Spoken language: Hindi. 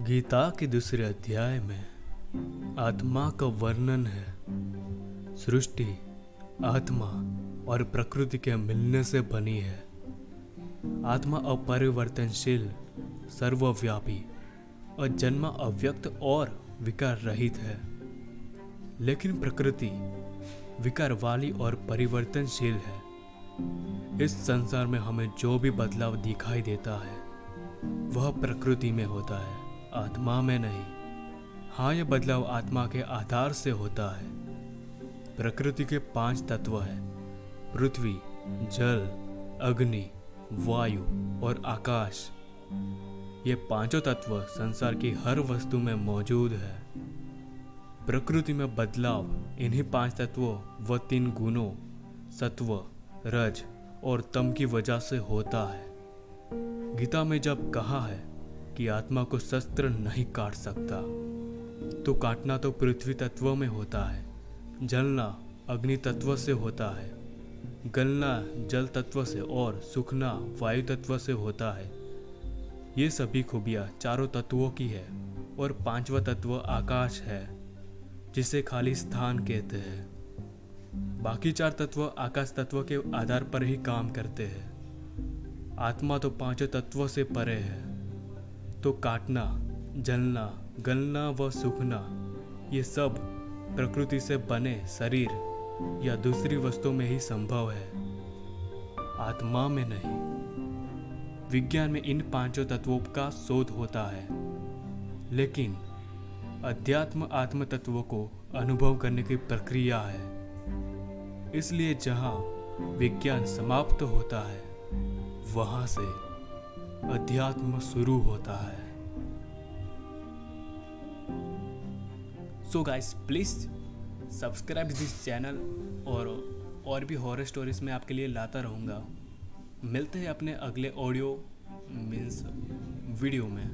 गीता के दूसरे अध्याय में आत्मा का वर्णन है। सृष्टि, आत्मा और प्रकृति के मिलने से बनी है। आत्मा अपरिवर्तनशील, सर्वव्यापी और जन्म अव्यक्त और विकार रहित है। लेकिन प्रकृति विकार वाली और परिवर्तनशील है। इस संसार में हमें जो भी बदलाव दिखाई देता है वह प्रकृति में होता है, आत्मा में नहीं। हाँ यह बदलाव आत्मा के आधार से होता है। प्रकृति के पाँच तत्व हैं। पृथ्वी, जल, अग्नि, वायु और आकाश। ये पाँचों तत्व संसार की हर वस्तु में मौजूद है। प्रकृति में बदलाव, इन्हीं पाँच तत्वों व तीन गुणों, सत्व, रज और तम की वजह से होता है। गीता में जब कहा है कि आत्मा को शस्त्र नहीं काट सकता तो काटना तो पृथ्वी तत्व में होता है, जलना अग्नि तत्व से होता है, गलना जल तत्व से और सूखना वायु तत्व से होता है। ये सभी खूबियाँ चारों तत्वों की है और पांचवा तत्व आकाश है, जिसे खाली स्थान कहते हैं। बाकी चार तत्व आकाश तत्व के आधार पर ही काम करते हैं। आत्मा तो पाँचों तत्वों से परे है। तो काटना, जलना, गलना व सूखना, ये सब प्रकृति से बने शरीर या दूसरी वस्तु में ही संभव है। आत्मा में नहीं। विज्ञान में इन पाँचों तत्वों का शोध होता है। लेकिन अध्यात्म आत्म तत्वों को अनुभव करने की प्रक्रिया है। इसलिए जहाँ विज्ञान समाप्त होता है वहाँ से अध्यात्म शुरू होता है। So guys please subscribe this channel और और भी हॉरर स्टोरीज में आपके लिए लाता रहूँगा। मिलते हैं अपने अगले ऑडियो मीन्स वीडियो में।